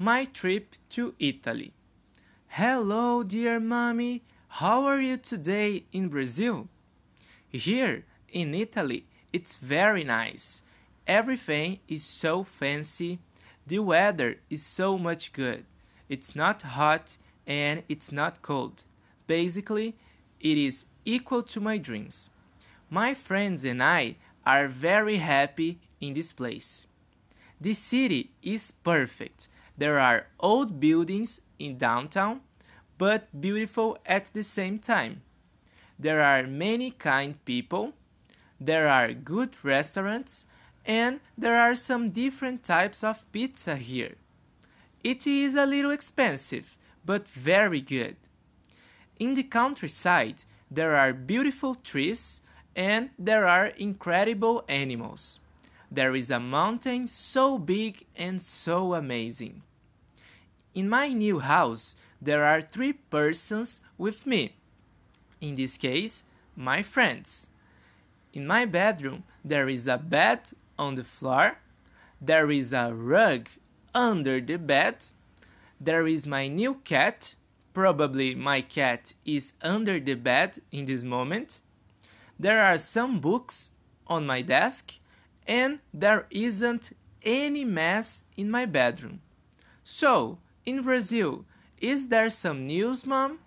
My trip to Italy. Hello, dear mommy. How are you today in Brazil? Here in Italy, it's very nice. Everything is so fancy. The weather is so much good. It's not hot and it's not cold. Basically, it is equal to my dreams. My friends and I are very happy in this place. The city is perfect. There are old buildings in downtown, but beautiful at the same time. There are many kind people. There are good restaurants and there are some different types of pizza here. It is a little expensive, but very good. In the countryside, there are beautiful trees and there are incredible animals. There is a mountain so big and so amazing. In my new house, there are three persons with me. In this case, my friends. In my bedroom, there is a bed on the floor, there is a rug under the bed, there is my new cat. Probably my cat is under the bed in this moment. There are some books on my desk, and there isn't any mess in my bedroom. So, in Brazil, is there some news, Mom?